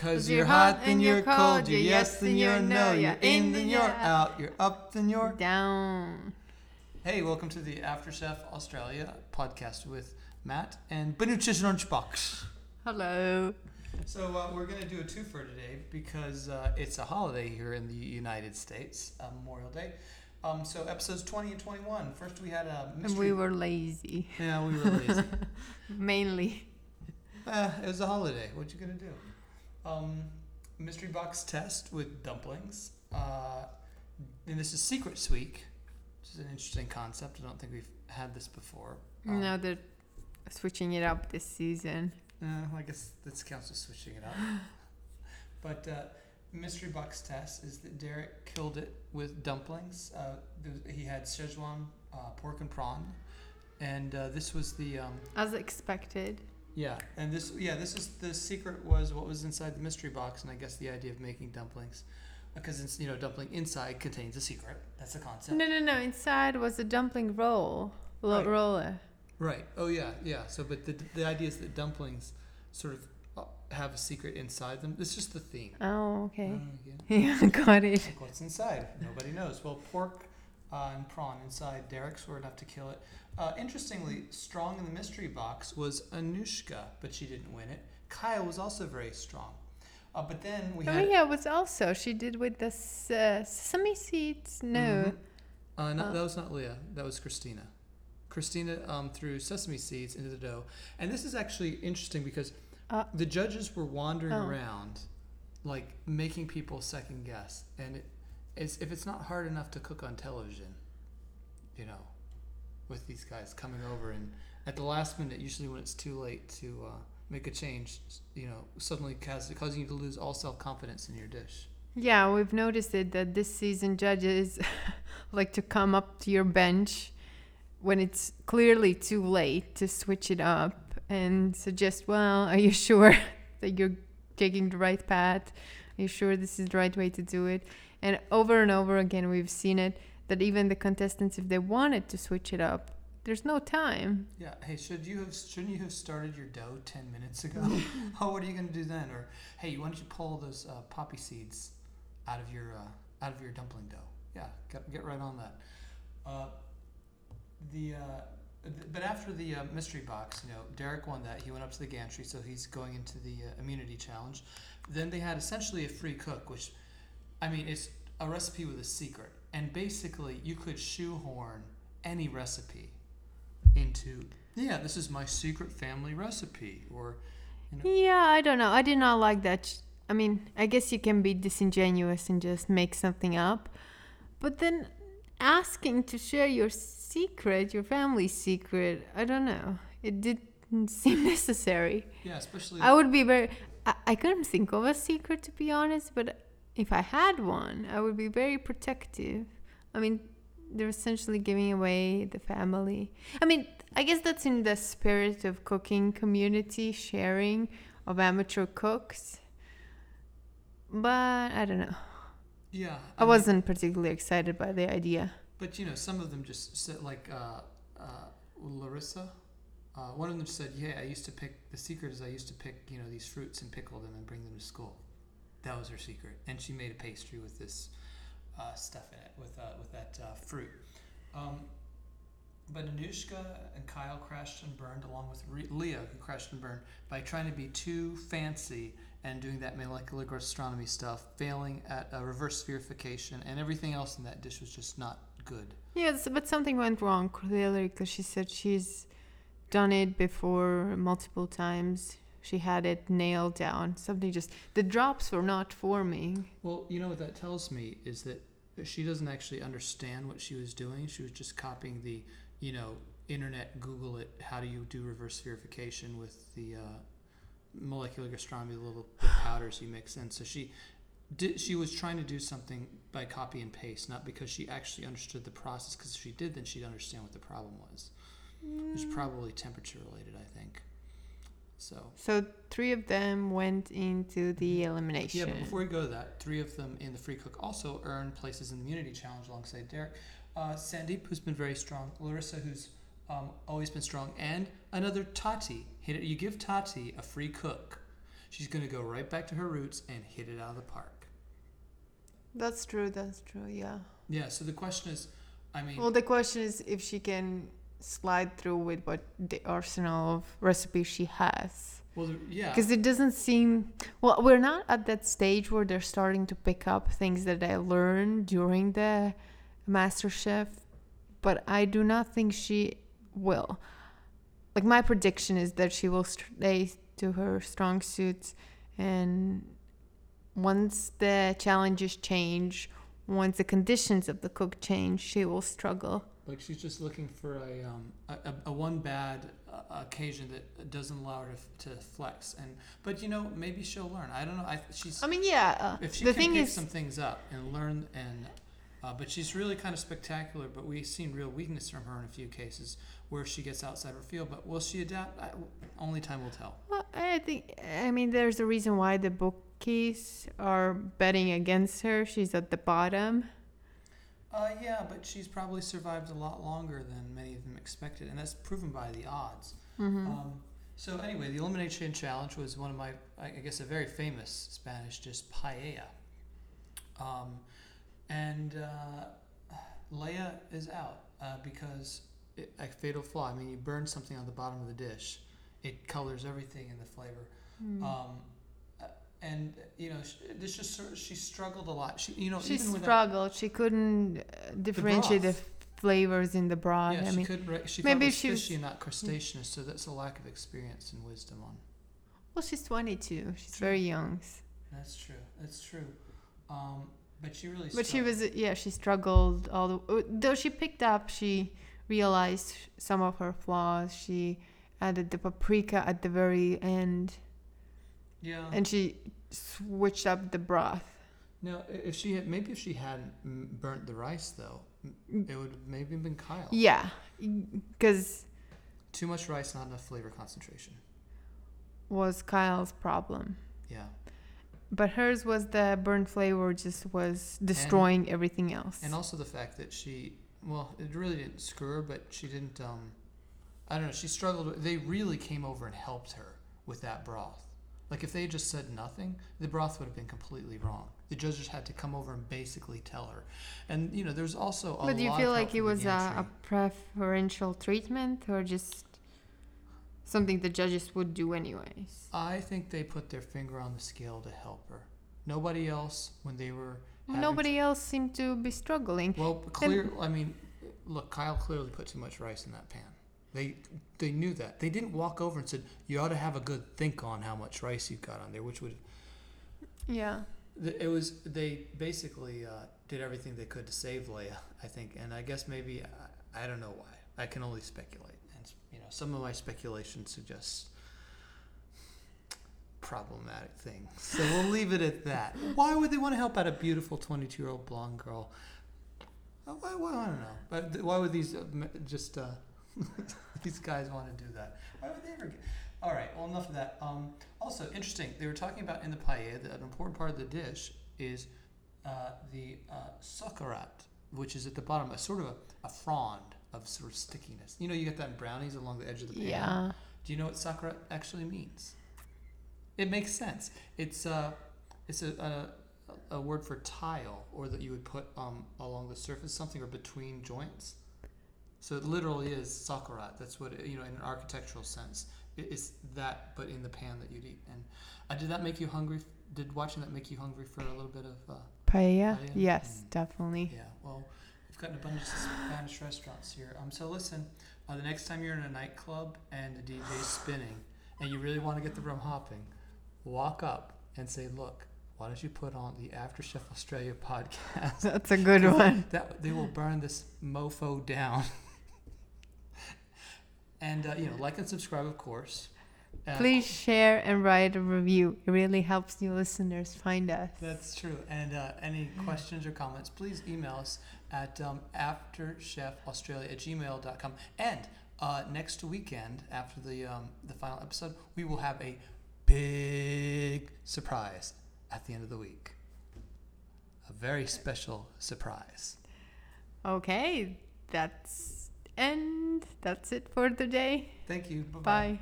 Cause you're hot, then you're cold, you're yes, then you're no, you're in, then you're out, you're up, then you're down. Hey, welcome to the After Chef Australia podcast with Matt and Benucci's Lunchbox. Hello. So uh, we're gonna do a twofer today because uh, it's a holiday here in the United States, uh, Memorial Day. Um, so episodes 20 and 21. First we had a mystery. And we were lazy. Yeah, we were lazy. Mainly. Uh, it was a holiday. What you gonna do? Um, mystery box test with dumplings. Uh, and this is Secrets Week, which is an interesting concept. I don't think we've had this before. Um, now they're switching it up this season. Uh, I guess this counts as switching it up. but uh, mystery box test is that Derek killed it with dumplings. Uh, he had Szechuan uh, pork and prawn, and uh, this was the um, As expected. Yeah, and this yeah this is the secret was what was inside the mystery box, and I guess the idea of making dumplings, because it's you know dumpling inside contains a secret. That's the concept. No, no, no. Inside was a dumpling roll. Lo- Right. Roller. Right. Oh yeah, yeah. So but the the idea is that dumplings sort of uh, have a secret inside them. It's just the theme. Oh, okay. Uh, yeah. Yeah, got it. Like what's inside? Nobody knows. Well, pork uh, and prawn inside. Derek's were enough to kill it. Uh, interestingly, strong in the mystery box was Anushka, but she didn't win it. Kyle was also very strong. Uh, but then we Oh, had. yeah, it was also. She did with the uh, sesame seeds. No. Mhm. Uh, no, Uh, that was not Leah. That was Christina. Christina um, threw sesame seeds into the dough, and this is actually interesting because Uh, the judges were wandering oh. around, like making people second guess. And it, if it's not hard enough to cook on television, you know, with these guys coming over and at the last minute, usually when it's too late to uh, make a change, you know, suddenly causing you to lose all self confidence in your dish. Yeah, we've noticed it that this season judges like to come up to your bench when it's clearly too late to switch it up and suggest, well, are you sure that you're taking the right path? You sure this is the right way to do it? And over and over again, we've seen it that even the contestants, if they wanted to switch it up, there's no time. Yeah. Hey, should you have shouldn't you have started your dough ten minutes ago? oh, what are you gonna do then? Or hey, why don't you pull those uh, poppy seeds out of your uh, out of your dumpling dough? Yeah, get, get right on that. Uh, the uh, but after the uh, mystery box, you know, Derek won that. He went up to the gantry, so he's going into the uh, immunity challenge. Then they had essentially a free cook, which, I mean, it's a recipe with a secret, and basically you could shoehorn any recipe into yeah this is my secret family recipe or Yeah, I don't know. I did not like that. I mean, I guess you can be disingenuous and just make something up. But then asking to share your secret, your family secret, I don't know. It didn't seem necessary. yeah especially I would be very. I, I couldn't think of a secret to be honest, but if I had one, I would be very protective. I mean, they're essentially giving away the family. I mean, I guess that's in the spirit of cooking community sharing of amateur cooks. But I don't know. Yeah I mean, wasn't particularly excited by the idea. but you know some of them just said like uh, uh, larissa uh, one of them said yeah i used to pick the secret is i used to pick you know these fruits and pickle them and bring them to school that was her secret and she made a pastry with this uh, stuff in it with uh, with that uh, fruit um, but Anushka and Kyle crashed and burned, along with Re- Leah, who crashed and burned, by trying to be too fancy and doing that molecular gastronomy stuff, failing at a reverse spherification, and everything else in that dish was just not good. Yes, but something went wrong clearly because she said she's done it before multiple times. She had it nailed down. Something just the drops were not forming. Well, you know what that tells me is that she doesn't actually understand what she was doing. She was just copying the, you know, internet, Google it, how do you do reverse spherification with the uh, molecular gastronomy, the little the powders you mix in. So she did, she was trying to do something by copy and paste, not because she actually understood the process. Because if she did, then she'd understand what the problem was. It was probably temperature related, I think. So So three of them went into the elimination. Yeah, but before we go to that, three of them in the free cook also earned places in the immunity challenge alongside Derek. Uh, Sandeep, who's been very strong, Larissa, who's um, always been strong, and another Tati. He- You give Tati a free cook, she's going to go right back to her roots and hit it out of the park. That's true. That's true. Yeah. Yeah. So the question is, I mean, Well, the question is if she can slide through with what the arsenal of recipes she has. well, yeah. Because it doesn't seem. Well, we're not at that stage where they're starting to pick up things that I learned during the Master Chef, but I do not think she will. Like, my prediction is that she will stay to her strong suits, and once the challenges change, once the conditions of the cook change, she will struggle. Like she's just looking for a um, a, a, one bad uh, occasion that doesn't allow her to, to flex. And but you know maybe she'll learn. I don't know. I she's I mean, yeah. Uh, if she the can thing pick is, some things up and learn and uh, but she's really kind of spectacular. But we've seen real weakness from her in a few cases where she gets outside her field. But will she adapt? I, only time will tell. Well, I think I mean there's a reason why the bookies are betting against her. She's at the bottom. Uh, yeah, but she's probably survived a lot longer than many of them expected, and that's proven by the odds. Mm-hmm. Um, so anyway, the elimination challenge was one of my, I guess, a very famous Spanish dish, paella. Um, and uh, Leia is out uh, because it, a fatal flaw. I mean, you burn something on the bottom of the dish, it colors everything in the flavor. Hmm. Um, uh, and you know, sh- this just she struggled a lot. She, you know, she struggled. She couldn't uh, differentiate the, broth. flavors in the broth. yeah, I she mean, couldn't. Re- she maybe maybe she she was- fishy not crustaceous, so that's a lack of experience and wisdom on well, she's 22. She's True. very young. That's true. That's true. Um, but she really. But she was yeah. She struggled all the uh, though she picked up. She realized some of her flaws. She added the paprika at the very end, Yeah. and she switched up the broth. now, if she had, maybe if she hadn't burnt the rice though, it would have maybe been Kyle. Yeah, because Too much rice, not enough flavor concentration. was Kyle's problem. Yeah. But hers was the burnt flavor just was destroying everything else. And also the fact that she, well, it really didn't screw her, but she didn't. Um, I don't know. She struggled. They really came over and helped her with that broth. Like if they just said nothing, the broth would have been completely wrong. The judges had to come over and basically tell her. And you know, there's also a but do you feel like it was a, a preferential treatment or just something the judges would do anyways? I think they put their finger on the scale to help her. Nobody else, when they were Nobody else seemed to be struggling. Well, clear. I mean, look, Kyle clearly put too much rice in that pan. They they knew that. They didn't walk over and said, "You ought to have a good think on how much rice you've got on there," which would. Yeah. It was they basically uh, did everything they could to save Leia, I think, and I guess maybe I, I don't know why. I can only speculate, and some of my speculation suggests problematic things. So we'll leave it at that. Why would they want to help out a beautiful 22 year old blonde girl? Uh, Why, why, I don't know. But why would these uh, just uh, these guys want to do that? Why would they ever get? All right. Well, enough of that. Um, also, interesting. They were talking about in the paella that an important part of the dish is uh, the uh, which is at the bottom, a sort of a, a frond of sort of stickiness. You know, you get that in brownies along the edge of the pan. Yeah. Do you know what socarrat actually means? It makes sense. It's uh, it's a, a, a word for tile, or that you would put um, along the surface, something or between joints. So it literally is socarrat. That's what it, you know in an architectural sense. It, it's that, but in the pan that you'd eat. And uh, did that make you hungry? Did watching that make you hungry for a little bit of? Uh, Paella? Paella? Yes, Mm. definitely. yeah. Well, we've got an abundance of Spanish restaurants here. Um, so listen, uh, the next time you're in a nightclub and the DJ's spinning, and you really want to get the room hopping, walk up and say, "Look, why don't you put on the After Chef Australia podcast? That's a good one. that they will burn this mofo down." and uh, you know, like and subscribe, of course. Uh, Please share and write a review. It really helps new listeners find us. That's true. And uh, any questions or comments, please email us at um, afterchefaustralia at gmail.com. And uh, next weekend, after the, um, the final episode, we will have a big surprise at the end of the week. A very special surprise. Okay, that's and that's it for the day. Thank you. Bye-bye. Bye.